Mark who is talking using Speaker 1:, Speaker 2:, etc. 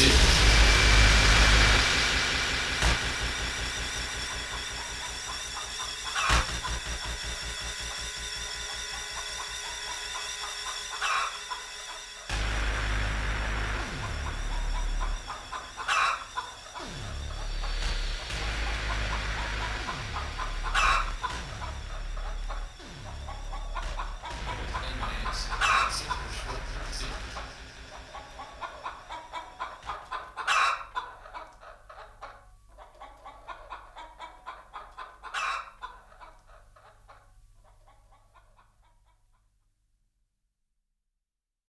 Speaker 1: 是